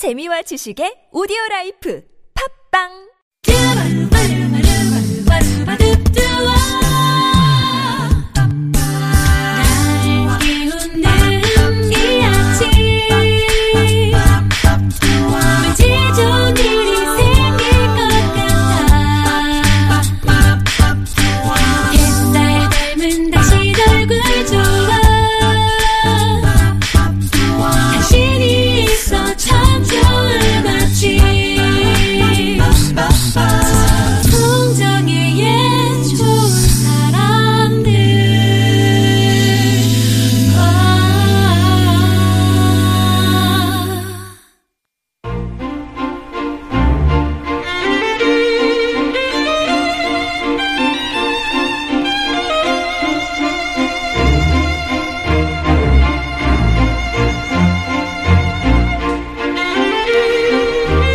재미와 지식의 오디오 라이프. 팝빵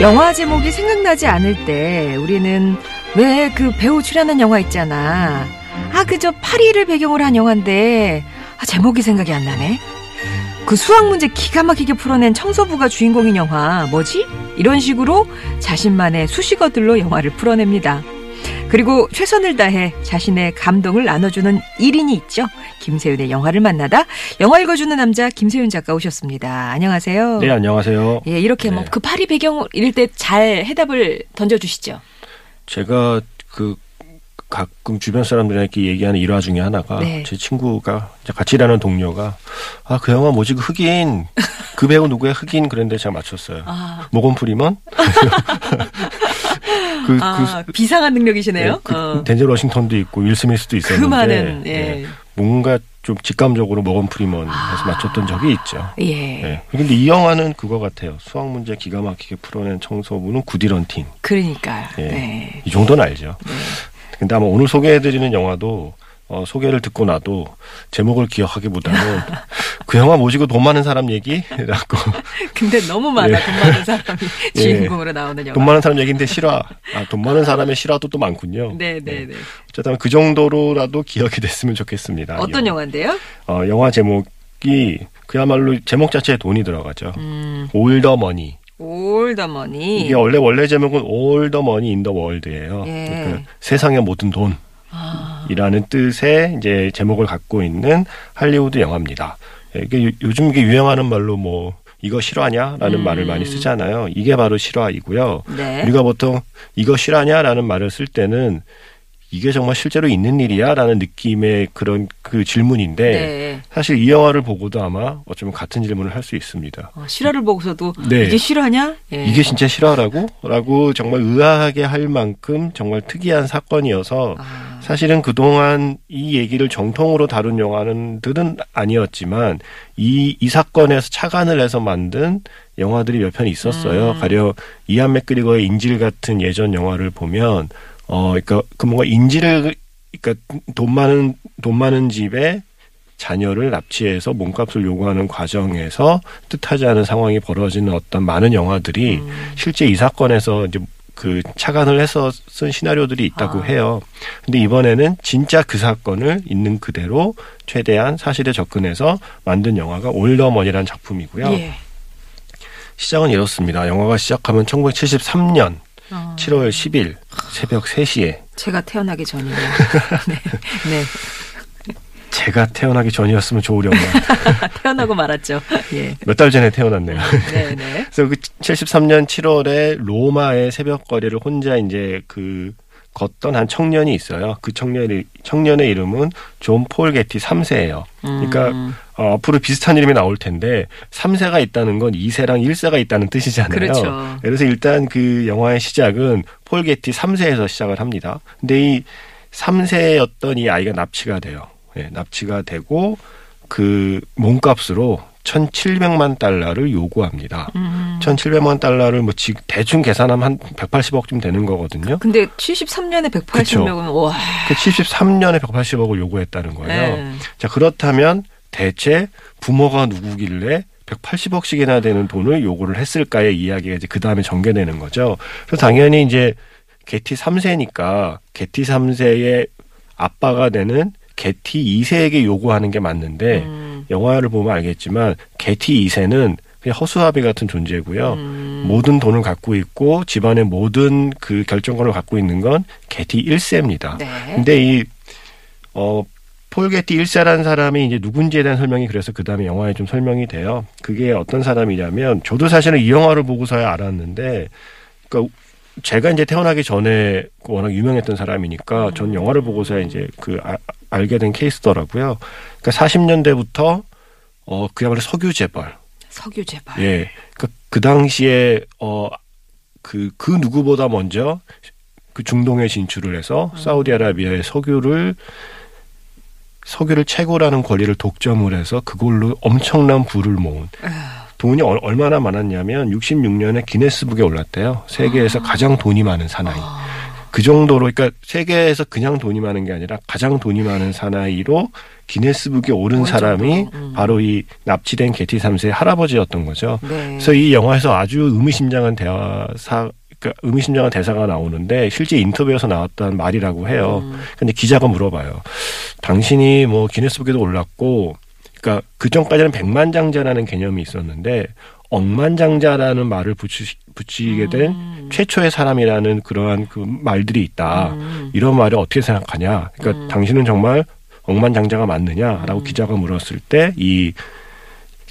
영화 제목이 생각나지 않을 때 우리는 왜 그 배우 출연한 영화 있잖아. 아, 그저 파리를 배경으로 한 영화인데 아, 제목이 생각이 안 나네. 그 수학 문제 기가 막히게 풀어낸 청소부가 주인공인 영화 뭐지? 이런 식으로 자신만의 수식어들로 영화를 풀어냅니다. 그리고 최선을 다해 자신의 감동을 나눠주는 1인이 있죠. 김세윤의 영화를 만나다 영화 읽어주는 남자 김세윤 작가 오셨습니다. 안녕하세요. 네, 안녕하세요. 예, 이렇게 네. 뭐그 파리 배경 이럴 때잘 해답을 던져주시죠. 제가 그 가끔 주변 사람들에게 얘기하는 일화 중에 하나가 네. 제 친구가 같이 일하는 동료가 아 그 영화 뭐지 그 흑인 그 배우 누구야 흑인 그랬는데 제가 맞췄어요. 아, 모건 프리먼? 그, 아 비상한 능력이시네요. 그 어. 덴젤 워싱턴도 있고 윌 스미스도 있었는데 그 많은 예. 예, 뭔가 좀 직감적으로 모건 프리먼 해서 맞췄던 적이 있죠. 예. 예. 근데 이 영화는 그거 같아요. 수학 문제 기가 막히게 풀어낸 청소부는 Good Will Hunting. 그러니까. 예. 네. 이 정도는 알죠. 근데 아마 오늘 소개해드리는 영화도 어, 소개를 듣고 나도 제목을 기억하기보다는 그 영화 모시고 돈 많은 사람 얘기라고 근데 너무 많아 예. 돈 많은 사람이 예. 주인공으로 나오는 영화. 돈 많은 사람 얘기인데 실화. 아, 돈 많은 사람의 실화도 또 많군요. 네, 네, 네. 어쨌든 그 정도로라도 기억이 됐으면 좋겠습니다. 어떤 이 영화인데요? 어, 영화 제목이 그야말로 제목 자체에 돈이 들어가죠. 음, 올더 머니. All the Money. 이게 원래 원래 제목은 All the Money in the World예요. 예. 그러니까 세상의 모든 돈. 아, 이라는 뜻의 이제 제목을 갖고 있는 할리우드 영화입니다. 예, 이게 요- 요즘 이게 유행하는 말로 뭐 이거 실화냐라는 음. 말을 많이 쓰잖아요. 이게 바로 실화이고요. 네. 우리가 보통 이거 실화냐라는 말을 쓸 때는 이게 정말 실제로 있는 일이야라는 느낌의 그런 그 질문인데 네. 사실 이 영화를 보고도 아마 어쩌면 같은 질문을 할 수 있습니다. 어, 실화를 보고서도 네. 이게 실화냐? 예. 이게 진짜 실화라고? 라고 정말 의아하게 할 만큼 정말 특이한 사건이어서 아, 사실은 그동안 이 얘기를 정통으로 다룬 영화는들은 아니었지만 이, 이 사건에서 착안을 해서 만든 영화들이 몇 편 있었어요. 음. 가령 이안 맥그리거의 인질 같은 예전 영화를 보면 어 그러니까 그 뭔가 인질을 그러니까 돈 많은 돈 많은 집에 자녀를 납치해서 몸값을 요구하는 과정에서 뜻하지 않은 상황이 벌어지는 어떤 많은 영화들이 음. 실제 이 사건에서 이제 그 착안을 해서 쓴 시나리오들이 있다고 아. 해요. 근데 이번에는 진짜 그 사건을 있는 그대로 최대한 사실에 접근해서 만든 영화가 올더머니라는 작품이고요. 예. 시작은 이렇습니다. 영화가 시작하면 1973년 어, 7월 10일 새벽 3시에 제가 태어나기 전이네요. 네. 네. 제가 태어나기 전이었으면 좋으려나 태어나고 말았죠. 예. 몇 달 전에 태어났네요. 네, 네. 그래서 그 73년 7월에 로마의 새벽 거리를 혼자 이제 그 걷던 한 청년이 있어요. 그 청년이 청년의 이름은 존 폴 게티 3세예요. 그러니까 음, 어, 앞으로 비슷한 이름이 나올 텐데 3세가 있다는 건 2세랑 1세가 있다는 뜻이잖아요. 그렇죠. 그래서 일단 그 영화의 시작은 폴 게티 3세에서 시작을 합니다. 근데 이 3세였던 이 아이가 납치가 돼요. 예, 납치가 되고 그 몸값으로 1,700만 달러를 요구합니다. 음. 1,700만 달러를 뭐 지, 대충 계산하면 한 180억쯤 되는 거거든요. 근데 73년에 180명은 와. 그 73년에 180억을 요구했다는 거예요. 네. 자, 그렇다면 대체 부모가 누구길래 180억씩이나 되는 돈을 요구를 했을까의 이야기가 이제 그 다음에 전개되는 거죠. 그래서 당연히 이제 게티 3세니까 게티 3세의 아빠가 되는 게티 2세에게 요구하는 게 맞는데 음. 영화를 보면 알겠지만 게티 2세는 그냥 허수아비 같은 존재고요. 음. 모든 돈을 갖고 있고 집안의 모든 그 결정권을 갖고 있는 건 게티 1세입니다. 네. 근데 이, 어, 폴 게티 1세라는 사람이 이제 누군지에 대한 설명이 그래서 그 다음에 영화에 좀 설명이 돼요. 그게 어떤 사람이냐면 저도 사실은 이 영화를 보고서야 알았는데 그러니까 제가 이제 태어나기 전에 그 워낙 유명했던 사람이니까 전 영화를 보고서 이제 그 아- 알게 된 케이스더라고요. 그러니까 40년대부터 어 그야말로 석유 재벌 석유 재벌. 예. 그, 그 당시에, 어, 그, 그 누구보다 먼저 그 중동에 진출을 해서 사우디아라비아의 석유를, 석유를 채굴하는 권리를 독점을 해서 그걸로 엄청난 부를 모은 돈이 얼- 얼마나 많았냐면 66년에 기네스북에 올랐대요. 세계에서 가장 돈이 많은 사나이. 그 정도로 그러니까 세계에서 그냥 돈이 많은 게 아니라 가장 돈이 많은 사나이로 기네스북에 오른 사람이 음. 바로 이 납치된 게티 3세의 할아버지였던 거죠. 네. 그래서 이 영화에서 아주 의미심장한 대화사 의미심장한 대사가 나오는데 실제 인터뷰에서 나왔던 말이라고 해요. 음. 근데 기자가 물어봐요. 당신이 뭐 기네스북에도 올랐고 그러니까 그 전까지는 백만장자라는 개념이 있었는데 억만장자라는 말을 붙이, 붙이게 된 음. 최초의 사람이라는 그러한 그 말들이 있다. 음. 이런 말을 어떻게 생각하냐? 그러니까 음. 당신은 정말 억만장자가 맞느냐라고 기자가 물었을 때이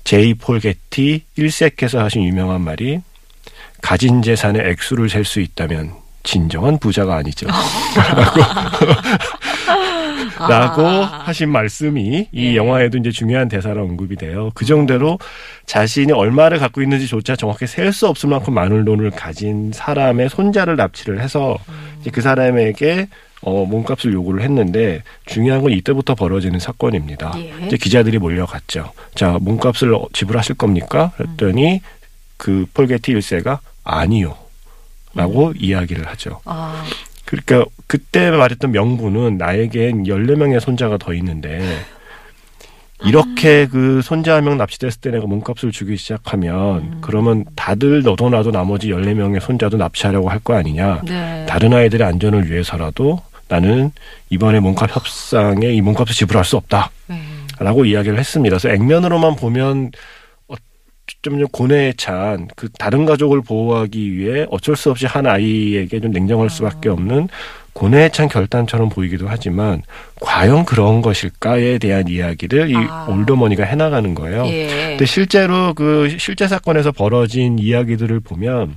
제이 폴 게티 1세께서 하신 유명한 말이 가진 재산의 액수를 셀 수 있다면 진정한 부자가 아니죠. 라고 하신 말씀이 이 예. 영화에도 이제 중요한 대사로 언급이 돼요. 그 정도로 자신이 얼마를 갖고 있는지조차 정확히 셀 수 없을 만큼 많은 돈을 가진 사람의 손자를 납치를 해서 이제 그 사람에게 어, 몸값을 요구를 했는데 중요한 건 이때부터 벌어지는 사건입니다. 예. 이제 기자들이 몰려갔죠. 자, 몸값을 어- 지불하실 겁니까? 그랬더니 그 폴게티 1세가 아니요. 라고 이야기를 하죠. 아, 그러니까 그때 말했던 명분은 나에겐 14명의 손자가 더 있는데 이렇게 그 손자 한 명 납치됐을 때 내가 몸값을 주기 시작하면 그러면 다들 너도 나도 나머지 14명의 손자도 납치하려고 할 거 아니냐. 네. 다른 아이들의 안전을 위해서라도 나는 이번에 몸값 협상에 이 몸값을 지불할 수 없다. 네. 라고 이야기를 했습니다. 그래서 액면으로만 보면 어좀 고뇌에 찬 그 다른 가족을 보호하기 위해 어쩔 수 없이 한 아이에게 좀 냉정할 수밖에 없는 고뇌에 찬 결단처럼 보이기도 하지만 과연 그런 것일까에 대한 이야기를 이 아. All the Money가 해나가는 거예요. 예. 근데 실제로 그 실제 사건에서 벌어진 이야기들을 보면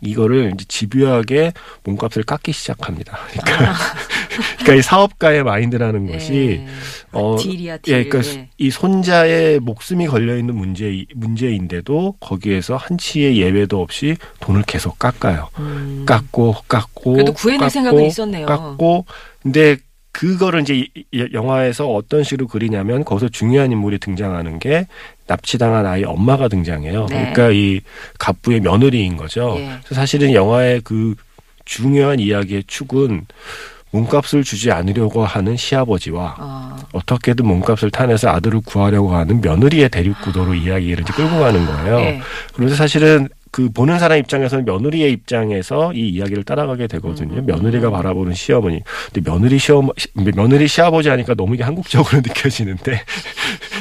이거를 이제 집요하게 몸값을 깎기 시작합니다. 그러니까, 그러니까 이 사업가의 마인드라는 것이 예. 어, deal이야, deal. 예, 그러니까 예. 이 손자의 목숨이 걸려 있는 문제 문제인데도 거기에서 한치의 예외도 없이 돈을 계속 깎아요. 음. 깎고 깎고 그래도 구해낼 생각은 있었네요. 깎고 근데 그거를 이제 영화에서 어떤 식으로 그리냐면 거기서 중요한 인물이 등장하는 게 납치당한 아이 엄마가 등장해요. 네. 그러니까 이 갑부의 며느리인 거죠. 예. 사실은 영화의 그 중요한 이야기의 축은 몸값을 주지 않으려고 하는 시아버지와 어. 어떻게든 몸값을 타내서 아들을 구하려고 하는 며느리의 대립 구도로 이야기를 이제 끌고 가는 거예요. 예. 그래서 사실은 그 보는 사람 입장에서는 며느리의 입장에서 이 이야기를 따라가게 되거든요. 음. 며느리가 바라보는 시어머니. 근데 며느리 시어머 며느리 시아버지 하니까 너무 이게 한국적으로 느껴지는데.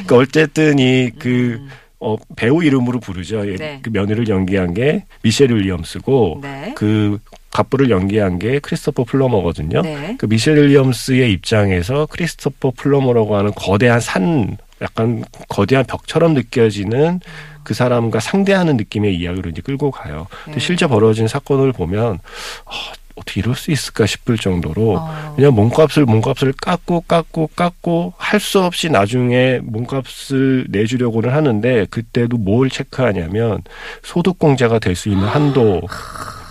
그러니까 어쨌든 이그 어, 배우 이름으로 부르죠. 예, 음. 네. 그 며느리를 연기한 게 미셸 윌리엄스고 네. 그 갑부를 연기한 게 크리스토퍼 플러머거든요. 네. 그 미셸 윌리엄스의 입장에서 크리스토퍼 플러머라고 하는 거대한 산, 약간 거대한 벽처럼 느껴지는 그 사람과 상대하는 느낌의 이야기로 이제 끌고 가요. 네. 실제 벌어진 사건을 보면 아, 어떻게 이럴 수 있을까 싶을 정도로 어. 그냥 몸값을 몸값을 깎고 깎고 깎고 할 수 없이 나중에 몸값을 내주려고는 하는데 그때도 뭘 체크하냐면 소득공제가 될 수 있는 한도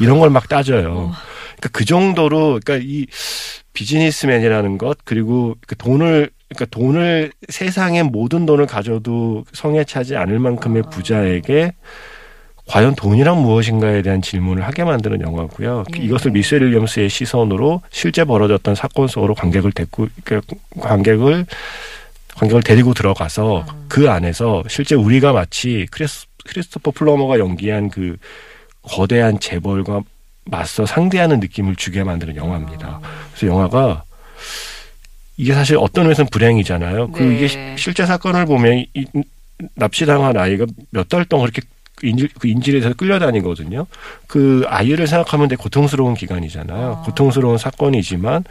이런 걸 막 따져요. 그러니까 그 정도로 그러니까 이 비즈니스맨이라는 것 그리고 그 돈을 그러니까 돈을 세상의 모든 돈을 가져도 성에 차지 않을 만큼의 부자에게 과연 돈이란 무엇인가에 대한 질문을 하게 만드는 영화고요. 네. 이것을 미셸 윌리엄스의 시선으로 실제 벌어졌던 사건 속으로 관객을 데리고 관객을 관객을 데리고 들어가서 그 안에서 실제 우리가 마치 크리스, 크리스토퍼 플러머가 연기한 그 거대한 재벌과 맞서 상대하는 느낌을 주게 만드는 영화입니다. 그래서 영화가 이게 사실 어떤 면에서는 불행이잖아요. 그 네. 이게 시- 실제 사건을 보면 이 납치당한 아이가 몇 달 동안 그렇게 인질 그 인질에서 끌려다니거든요. 그 아이를 생각하면 되게 고통스러운 기간이잖아요. 아. 고통스러운 사건이지만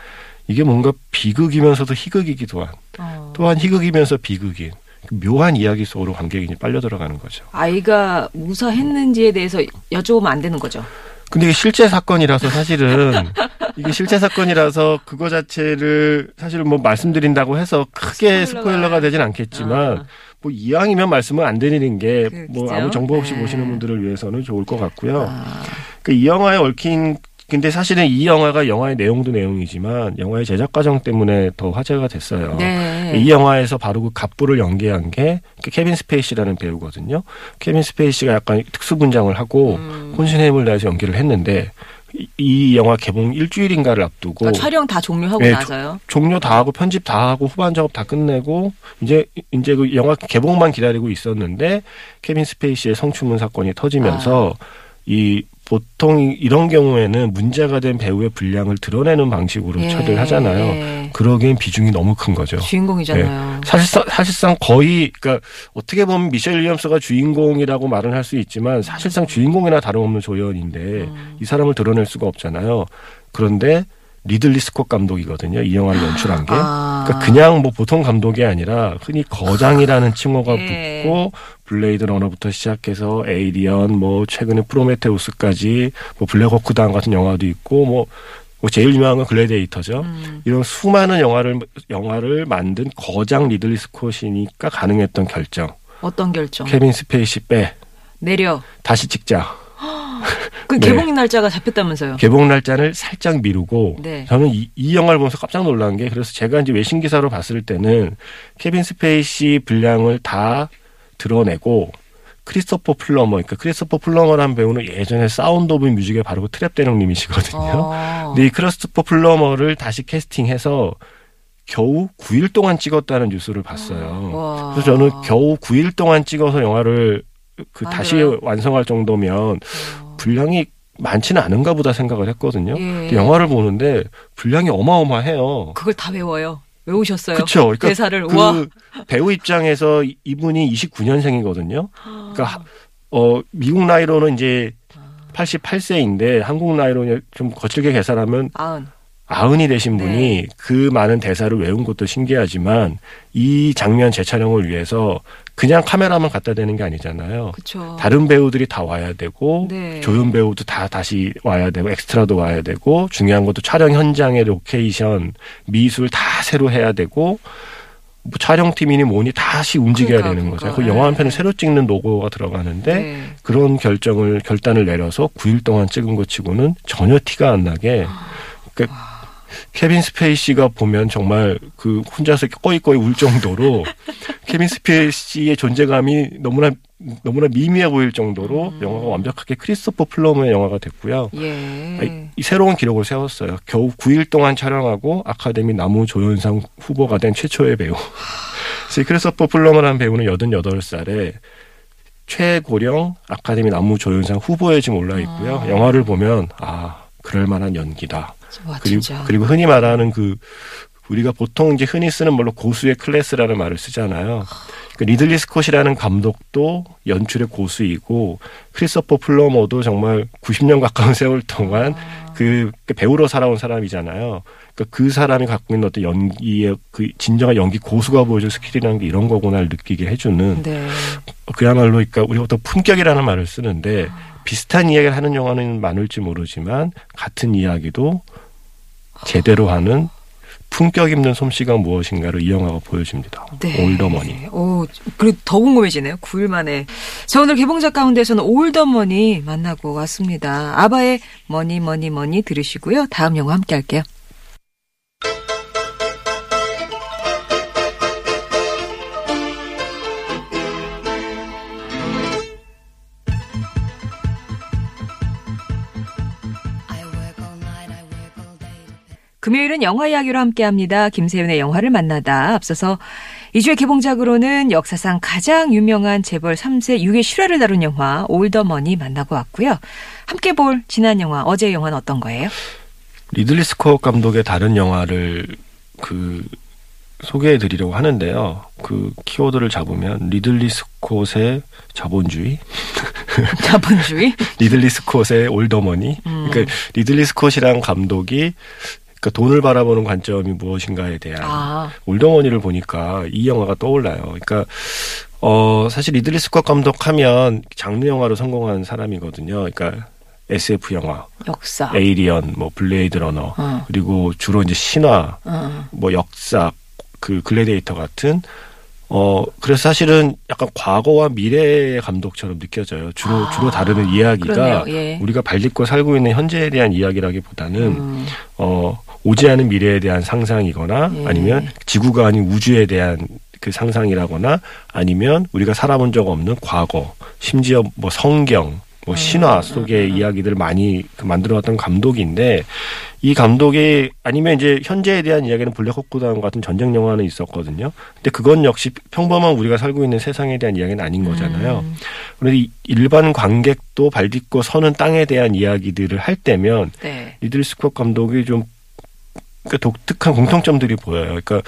이게 뭔가 비극이면서도 희극이기도 한 어. 또한 희극이면서 비극인 그 묘한 이야기 속으로 관객이 빨려 들어가는 거죠. 아이가 무사했는지에 대해서 여쭤보면 안 되는 거죠. 근데 이게 실제 사건이라서 사실은 이게 실제 사건이라서 그거 자체를 사실은 뭐 말씀드린다고 해서 크게 스포일러가- 스포일러가 되진 않겠지만 아. 뭐 이왕이면 말씀을 안 드리는 게 그, 뭐 그죠? 아무 정보 없이 네. 보시는 분들을 위해서는 좋을 것 같고요. 아, 그이 영화에 얽힌 근데 사실은 이 영화가 영화의 내용도 내용이지만 영화의 제작 과정 때문에 더 화제가 됐어요. 네. 이 영화에서 바로 그 갑부를 연기한 게그 케빈 스페이시라는 배우거든요. 케빈 스페이시가 약간 특수 분장을 하고 음. 혼신의 힘을 다해서 연기를 했는데 이, 이 영화 개봉 일주일인가를 앞두고 그러니까 촬영 다 종료하고 네, 나서요. 종료 다 하고 편집 다 하고 후반 작업 다 끝내고 이제 이제 그 영화 개봉만 기다리고 있었는데 케빈 스페이시의 성추문 사건이 터지면서 아. 이 보통 이런 경우에는 문제가 된 배우의 분량을 드러내는 방식으로 예, 처리를 하잖아요. 예. 그러기엔 비중이 너무 큰 거죠. 주인공이잖아요. 사실상 사실상 거의 그러니까 어떻게 보면 미셸 윌리엄스가 주인공이라고 말은 할 수 있지만 사실상 주인공이나 다름없는 조연인데 음. 이 사람을 드러낼 수가 없잖아요. 그런데 리들리 스콧 감독이거든요. 이 영화를 연출한 게. 아. 그러니까 그냥 뭐 보통 감독이 아니라 흔히 거장이라는 칭호가 예. 붙고 블레이드 러너부터 시작해서 에이리언 뭐 최근에 프로메테우스까지 뭐 블랙호크다운 같은 영화도 있고 뭐, 뭐 제일 유명한 건 글래디에이터죠. 음. 이런 수많은 영화를 영화를 만든 거장 리들리 스콧이니까 가능했던 결정. 어떤 결정? 케빈 스페이시 빼 내려. 다시 찍자. 그 네. 개봉 날짜가 잡혔다면서요. 개봉 날짜를 살짝 미루고 네. 저는 이, 이 영화를 보면서 깜짝 놀란 게 그래서 제가 이제 외신 기사로 봤을 때는 케빈 스페이시 분량을 다 들어내고 크리스토퍼 플러머, 그러니까 크리스토퍼 플러머라는 배우는 예전에 사운드 오브 뮤직에 바로 그 트랩 대령님이시거든요. 어. 근데 이 크리스토퍼 플러머를 다시 캐스팅해서 겨우 9일 동안 찍었다는 뉴스를 봤어요. 와. 그래서 저는 겨우 9일 동안 찍어서 영화를 그 다시? 완성할 정도면 어. 분량이 많지는 않은가 보다 생각을 했거든요. 예. 영화를 보는데 분량이 어마어마해요. 그걸 다 외워요. 외우셨어요. 그쵸. 그러니까 대사를 그 와. 배우 입장에서 이- 이분이 29년생이거든요. 그러니까 어 미국 나이로는 이제 88세인데 한국 나이로 좀 거칠게 계산하면 아흔. 아흔이 되신 분이 네. 그 많은 대사를 외운 것도 신기하지만 이 장면 재촬영을 위해서 그냥 카메라만 갖다 대는 게 아니잖아요. 그쵸. 다른 배우들이 다 와야 되고 네. 조연 배우도 다 다시 와야 되고 엑스트라도 와야 되고 중요한 것도 촬영 현장의 로케이션 미술 다 새로 해야 되고 뭐 촬영팀이니 뭐니 다시 움직여야 그러니까, 되는 거죠. 그러니까. 그 영화 한 편을 네. 새로 찍는 노고가 들어가는데 네. 그런 결정을 결단을 내려서 9일 동안 찍은 것 치고는 전혀 티가 안 나게 그러니까 케빈 스페이시가 보면 정말 그 혼자서 꺼이꺼이 울 정도로 케빈 스페이시의 존재감이 너무나 너무나 미미해 보일 정도로 음. 영화가 완벽하게 크리스토퍼 플러머의 영화가 됐고요. 예. 아, 이 새로운 기록을 세웠어요. 겨우 9일 동안 촬영하고 아카데미 남우 조연상 후보가 된 최초의 배우. 크리스토퍼 플러머라는 배우는 88살에 최고령 아카데미 남우 조연상 후보에 지금 올라 있고요. 아. 영화를 보면 아 그럴 만한 연기다. 와, 그리고 진짜. 그리고 흔히 말하는 그 우리가 보통 이제 흔히 쓰는 말로 고수의 클래스라는 말을 쓰잖아요. 그 리들리 스콧이라는 감독도 연출의 고수이고 크리스토퍼 플러머도 정말 90년 가까운 세월 동안 아. 그 배우로 살아온 사람이잖아요. 그러니까 그 사람이 갖고 있는 어떤 연기의 그 진정한 연기 고수가 보여줄 skill이라는 게 이런 거구나를 느끼게 해주는 네. 그야말로 그러니까 우리가 어떤 품격이라는 말을 쓰는데 비슷한 이야기를 하는 영화는 많을지 모르지만 같은 이야기도 제대로 하는 품격 있는 솜씨가 무엇인가를 이 영화가 보여줍니다. 네. 올더머니. 오, 그리고 더 궁금해지네요. 9일 만에. 자, 오늘 개봉작 가운데서는 올더머니 만나고 왔습니다. 아바의 머니, 머니, 머니 들으시고요. 다음 영화 함께 할게요. 금요일은 영화 이야기로 함께 합니다. 김세윤의 영화를 만나다. 앞서서 이주의 개봉작으로는 역사상 가장 유명한 재벌 3세 유괴 실화를 다룬 영화 올더머니 만나고 왔고요. 함께 볼 지난 영화 어제 영화는 어떤 거예요? 리들리 스콧 감독의 다른 영화를 그 소개해 드리려고 하는데요. 그 키워드를 잡으면 리들리 스콧의 자본주의, 자본주의. 리들리 스콧의 올더머니. 음. 그러니까 리들리 스콧이란 감독이 그러니까 돈을 바라보는 관점이 무엇인가에 대한 아, 올더머니를 보니까 이 영화가 떠올라요. 그러니까 어 사실 리들리 스콧 감독하면 장르 영화로 성공한 사람이거든요. 그러니까 SF 영화, 역사. 에이리언, 뭐 블레이드 러너, 어, 그리고 주로 이제 신화, 어. 뭐 역사, 그 글래디에이터 같은 어 그래서 사실은 약간 과거와 미래의 감독처럼 느껴져요. 주로 아, 주로 다루는 이야기가. 예. 우리가 발딛고 살고 있는 현재에 대한 이야기라기보다는 음. 어 오지 않은 미래에 대한 상상이거나 예. 아니면 지구가 아닌 우주에 대한 그 상상이라거나 아니면 우리가 살아본 적 없는 과거 심지어 뭐 성경 뭐 신화 속의 이야기들을 많이 그 만들어왔던 감독인데 이 감독이 아니면 이제 현재에 대한 이야기는 블랙호크다운 같은 전쟁 영화는 있었거든요. 근데 그건 역시 평범한 우리가 살고 있는 세상에 대한 이야기는 아닌 거잖아요. 음. 그런데 이 일반 관객도 발딛고 서는 땅에 대한 이야기들을 할 때면 네. 리들 스콧 감독이 좀 그러니까 독특한 공통점들이 보여요. 그러니까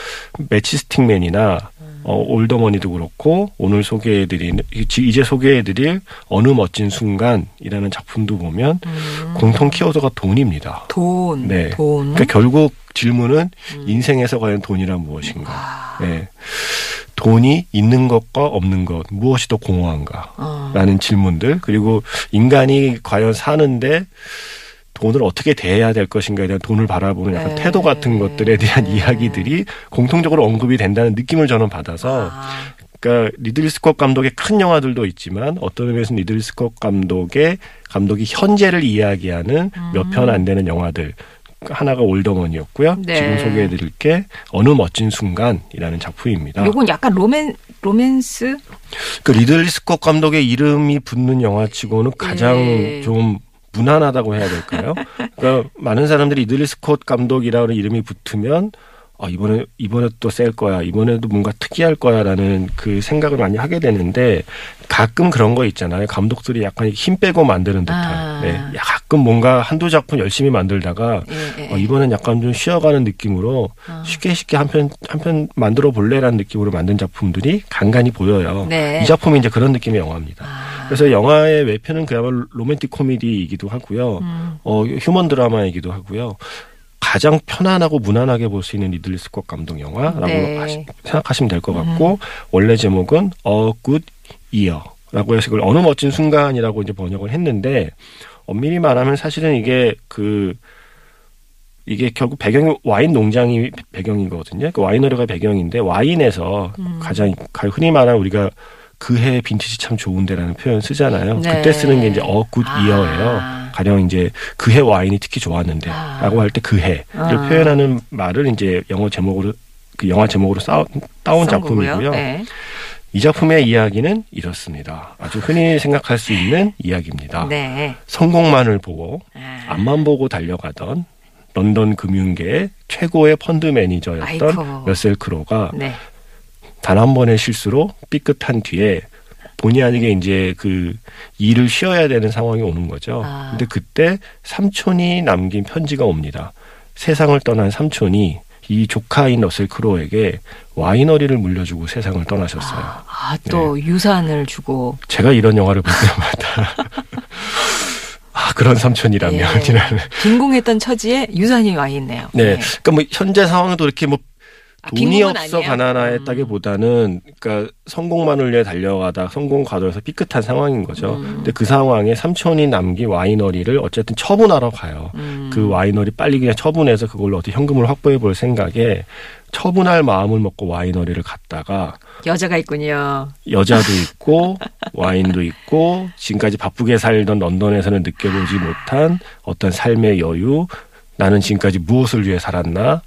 매치 스틱맨이나 어, 올더머니도 그렇고 오늘 소개해드린 이제 소개해드릴 어느 멋진 순간이라는 작품도 보면 음. 공통 키워드가 돈입니다. 돈. 네. 돈. 그러니까 결국 질문은 음. 인생에서 과연 돈이란 무엇인가? 아, 네. 돈이 있는 것과 없는 것 무엇이 더 공허한가? 어. 라는 질문들 그리고 인간이 과연 사는데 돈을 어떻게 대해야 될 것인가에 대한 돈을 바라보는 약간 네. 태도 같은 것들에 대한 네. 이야기들이 공통적으로 언급이 된다는 느낌을 저는 받아서 아, 그러니까 리들리 스콧 감독의 큰 영화들도 있지만 어떤 의미에서는 리들리 스콧 감독의 감독이 현재를 이야기하는 몇편 안 되는 영화들 하나가 올더머니였고요. 네. 지금 소개해드릴 게 어느 멋진 순간이라는 작품입니다. 요건 약간 로맨 로맨스 그 리들리 스콧 감독의 이름이 붙는 영화치고는 가장 예. 좀 무난하다고 해야 될까요? 그러니까 많은 사람들이 리들리 스콧 감독이라는 이름이 붙으면 아, 이번에, 이번에 또 셀 거야. 이번에도 뭔가 특이할 거야. 라는 그 생각을 많이 하게 되는데 가끔 그런 거 있잖아요. 감독들이 약간 힘 빼고 만드는 듯한. 아. 네. 야, 가끔 뭔가 한두 작품 열심히 만들다가 예, 예. 어, 이번엔 약간 좀 쉬어가는 느낌으로 아. 쉽게 쉽게 한 편, 한 편 만들어 볼래 라는 느낌으로 만든 작품들이 간간히 보여요. 네. 이 작품이 이제 그런 느낌의 영화입니다. 아, 그래서 영화의 외피는 그야말로 로맨틱 코미디이기도 하고요. 음. 어, 휴먼 드라마이기도 하고요. 가장 편안하고 무난하게 볼 수 있는 리들리 스콧 감독 영화라고 네. 하시- 생각하시면 될 것 같고 원래 제목은 A Good Year라고 해서 그걸 어느 멋진 순간이라고 이제 번역을 했는데 엄밀히 말하면 사실은 이게 그 이게 결국 배경이 와인 농장이 배경이거든요. 그 winery가 배경인데 와인에서 음. 가장 흔히 말하는 우리가 그해 빈티지 참 좋은데라는 표현 쓰잖아요. 네. 그때 쓰는 게 이제 A Good 아. 가령 이제 그해 와인이 특히 좋았는데 아. 라고 할때 그해를 아. 표현하는 말을 이제 영어 제목으로 그 영화 제목으로 싸, 따온. 작품이고요. 네. 이 작품의 이야기는 이렇습니다. 아주 흔히 생각할 수 있는 이야기입니다. 네. 성공만을 보고 아. 앞만 보고 달려가던 런던 금융계의 최고의 펀드 매니저였던 아이고. 러셀 크로가 네. 단 한 번의 실수로 삐끗한 뒤에 본의 아니게 이제 그 일을 쉬어야 되는 상황이 오는 거죠. 아. 근데 그때 삼촌이 남긴 편지가 옵니다. 세상을 떠난 삼촌이 이 조카인 러셀 크로에게 와이너리를 물려주고 세상을 떠나셨어요. 아, 또 유산을 주고 제가 이런 영화를 볼 때마다 아 그런 삼촌이라면 예. 빈궁했던 처지에 유산이 와 있네요. 네. 그러니까 뭐 현재 상황도 이렇게 뭐 아, 돈이 빈곤은 없어 아니에요? 가난하였다기보다는 그러니까 성공만을 위해 달려가다 성공 가도에서 삐끗한 상황인 거죠. 음. 근데 그 상황에 삼촌이 남긴 와이너리를 어쨌든 처분하러 가요. 음. 그 와이너리 빨리 그냥 처분해서 그걸로 어떻게 현금을 확보해 볼 생각에 처분할 마음을 먹고 와이너리를 갔다가 여자가 있군요. 여자도 있고 와인도 있고 지금까지 바쁘게 살던 런던에서는 느껴보지 못한 어떤 삶의 여유 나는 지금까지 무엇을 위해 살았나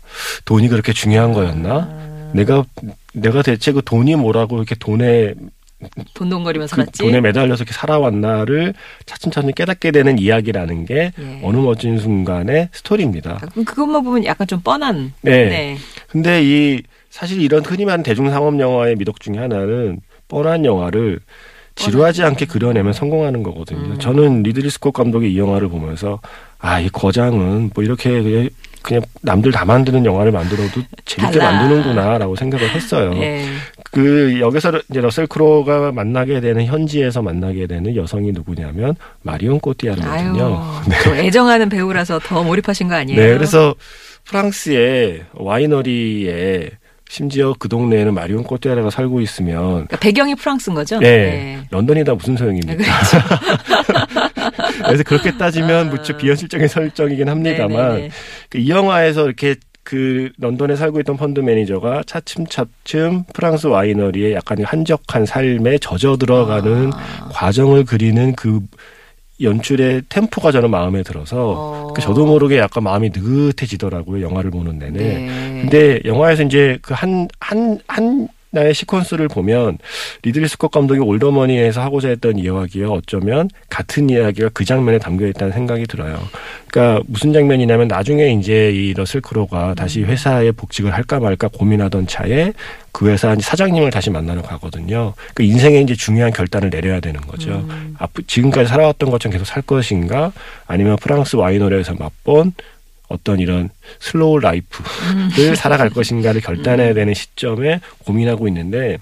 돈이 그렇게 중요한 거였나 내가 내가 대체 그 돈이 뭐라고 이렇게 돈에 돈돈거리면서 그 살았지. 돈에 매달려서 이렇게 살아왔나를 차츰차츰 깨닫게 되는 이야기라는 게 예. 어느 멋진 순간의 스토리입니다. 아, 그것만 보면 약간 좀 뻔한. 네. 네. 근데 이 사실 이런 흔히 말하는 대중상업 영화의 미덕 중에 하나는 뻔한 영화를 지루하지 않게 그려내면 성공하는 거거든요. 음. 저는 리들리 스콧 감독의 이 영화를 보면서 아, 이 거장은 뭐 이렇게 그냥 그냥 남들 다 만드는 영화를 만들어도 재밌게 달라. 만드는구나라고 생각을 했어요. 예. 그 여기서 이제 러셀 크로가 만나게 되는 현지에서 만나게 되는 여성이 누구냐면 마리온 꼬띠아르거든요. 네. 또 애정하는 배우라서 더 몰입하신 거 아니에요? 네, 그래서 프랑스의 와이너리에 심지어 그 동네에는 마리온 꼬띠아르가 살고 있으면 그러니까 배경이 프랑스인 거죠? 네, 런던이다 무슨 소용입니까? 그래서 그렇게 따지면 아. 무척 비현실적인 설정이긴 합니다만 네네네. 그이 영화에서 이렇게 그 런던에 살고 있던 펀드 매니저가 차츰차츰 프랑스 와이너리의 약간 한적한 삶에 젖어 들어가는 아. 과정을 그리는 그 연출의 템포가 저는 마음에 들어서 어. 그 저도 모르게 약간 마음이 느긋해지더라고요 영화를 보는 내내. 네. 근데 영화에서 이제 그 한 한 하나의 시퀀스를 보면 리들리 스콧 감독이 올더머니에서 하고자 했던 이야기와 어쩌면 같은 이야기가 그 장면에 담겨 있다는 생각이 들어요. 그러니까 무슨 장면이냐면 나중에 이제 이 러셀 크로가 다시 회사에 복직을 할까 말까 고민하던 차에 그 회사 사장님을 다시 만나러 가거든요. 그 인생에 이제 중요한 결단을 내려야 되는 거죠. 음. 앞 지금까지 살아왔던 것처럼 계속 살 것인가 아니면 프랑스 와이너리에서 맛본 어떤 이런 slow life를 살아갈 것인가를 결단해야 되는 시점에 고민하고 있는데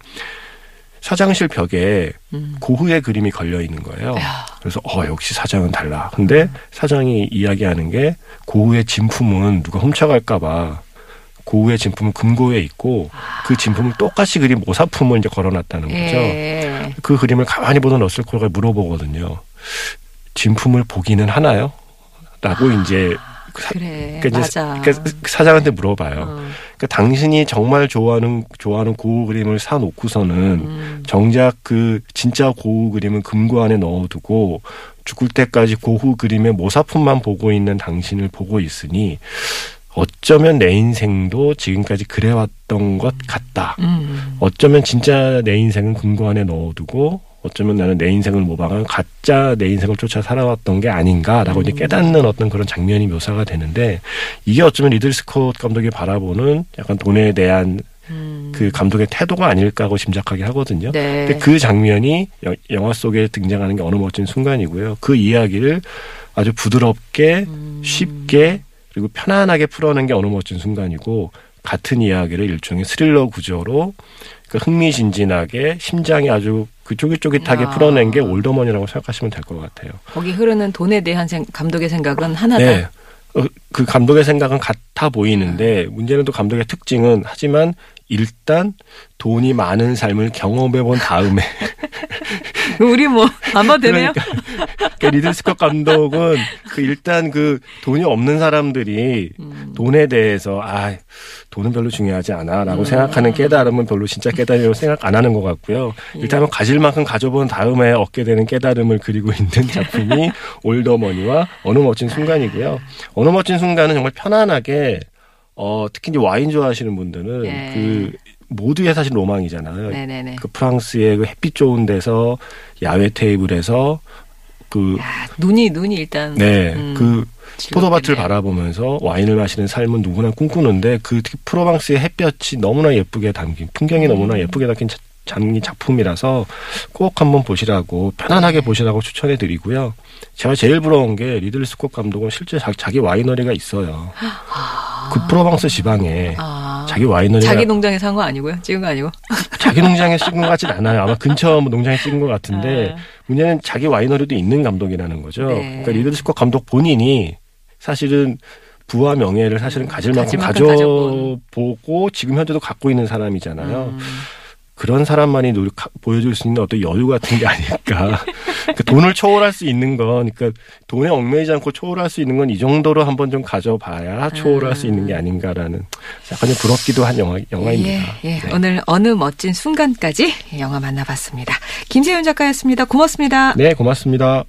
사장실 벽에 음. 고흐의 그림이 걸려 있는 거예요. 야. 그래서 어 역시 사장은 달라. 근데 사장이 이야기하는 게 고흐의 진품은 누가 훔쳐갈까봐 고흐의 진품은 금고에 있고 그 진품을 똑같이 그린 모사품을 이제 걸어놨다는 거죠. 예. 그 그림을 가만히 보던 러셀 크로가 물어보거든요. 진품을 보기는 하나요? 라고 이제 그 사- 그래. 그러니까 맞아. 그러니까 사장한테 물어봐요. 어. 그러니까 당신이 정말 좋아하는 좋아하는 고우 그림을 사 놓고서는 음. 정작 그 진짜 고우 그림은 금고 안에 넣어두고 죽을 때까지 고우 그림의 모사품만 보고 있는 당신을 보고 있으니 어쩌면 내 인생도 지금까지 그래왔던 것 같다. 음. 어쩌면 진짜 내 인생은 금고 안에 넣어두고 어쩌면 나는 내 인생을 모방한 가짜 내 인생을 쫓아 살아왔던 게 아닌가라고 이제 깨닫는 어떤 그런 장면이 묘사가 되는데 이게 어쩌면 리들 스콧 감독이 바라보는 약간 돈에 대한 음. 그 감독의 태도가 아닐까 하고 짐작하게 하거든요. 네. 근데 그 장면이 여- 영화 속에 등장하는 게 어느 멋진 순간이고요. 그 이야기를 아주 부드럽게 음. 쉽게 그리고 편안하게 풀어낸 게 어느 멋진 순간이고 같은 이야기를 일종의 스릴러 구조로 그 흥미진진하게 심장이 아주 그 쫄깃쫄깃하게 야. 풀어낸 게 올더먼이라고 생각하시면 될 것 같아요. 거기 흐르는 돈에 대한 생- 감독의 생각은 하나다. 네. 어, 그 감독의 생각은 같아 보이는데 문제는 또 감독의 특징은 하지만 일단 돈이 많은 삶을 경험해 본 다음에 우리 뭐안 봐도 되네요. 그러니까 그 리들 스콧 감독은 그 일단 그 돈이 없는 사람들이 음. 돈에 대해서 아 돈은 별로 중요하지 음. 않아라고 생각하는 깨달음은 별로 진짜 깨달음이라고 생각 안 하는 것 같고요. 예. 일단은 가질 만큼 가져본 다음에 얻게 되는 깨달음을 그리고 있는 작품이 올더머니와 어느 멋진 순간이고요. 어느 멋진 순간은 정말 편안하게 어 특히 이제 와인 좋아하시는 분들은 예. 그 모두의 사실 로망이잖아요. 네네네. 그 프랑스의 그 햇빛 좋은 데서 야외 테이블에서 그 야, 눈이 눈이 일단 네, 음, 그 포도밭을 즐겁겠네요. 바라보면서 와인을 마시는 삶은 누구나 꿈꾸는데 그 특히 프로방스의 햇볕이 너무나 예쁘게 담긴 풍경이 음. 너무나 예쁘게 담긴 자- 담긴 작품이라서 꼭 한번 보시라고 편안하게 네. 보시라고 추천해 드리고요. 제가 제일 부러운 게 리들 스콧 감독은 실제 자, 자기 와이너리가 있어요. 그 프로방스 지방에 아, 자기 와이너리가 자기 농장에서 한 거 아니고요? 찍은 거 아니고? 자기 농장에 찍은 것 같진 않아요. 아마 근처 뭐 농장에 찍은 것 같은데 아. 문제는 자기 와이너리도 있는 감독이라는 거죠. 네. 그러니까 리들 스콧 감독 본인이 사실은 부와 명예를 사실은 가질 만큼 가질 만큼 가져본. 가져보고 지금 현재도 갖고 있는 사람이잖아요. 음. 그런 사람만이 노력, 보여줄 수 있는 어떤 여유 같은 게 아닐까. 그 돈을 초월할 수 있는 건, 그러니까 돈에 얽매이지 않고 초월할 수 있는 건 이 정도로 한번 좀 가져봐야 초월할 수 있는 게 아닌가라는 약간 좀 부럽기도 한 영화, 영화입니다. 예, 예. 네. 오늘 어느 멋진 순간까지 영화 만나봤습니다. 김세윤 작가였습니다. 고맙습니다. 네, 고맙습니다.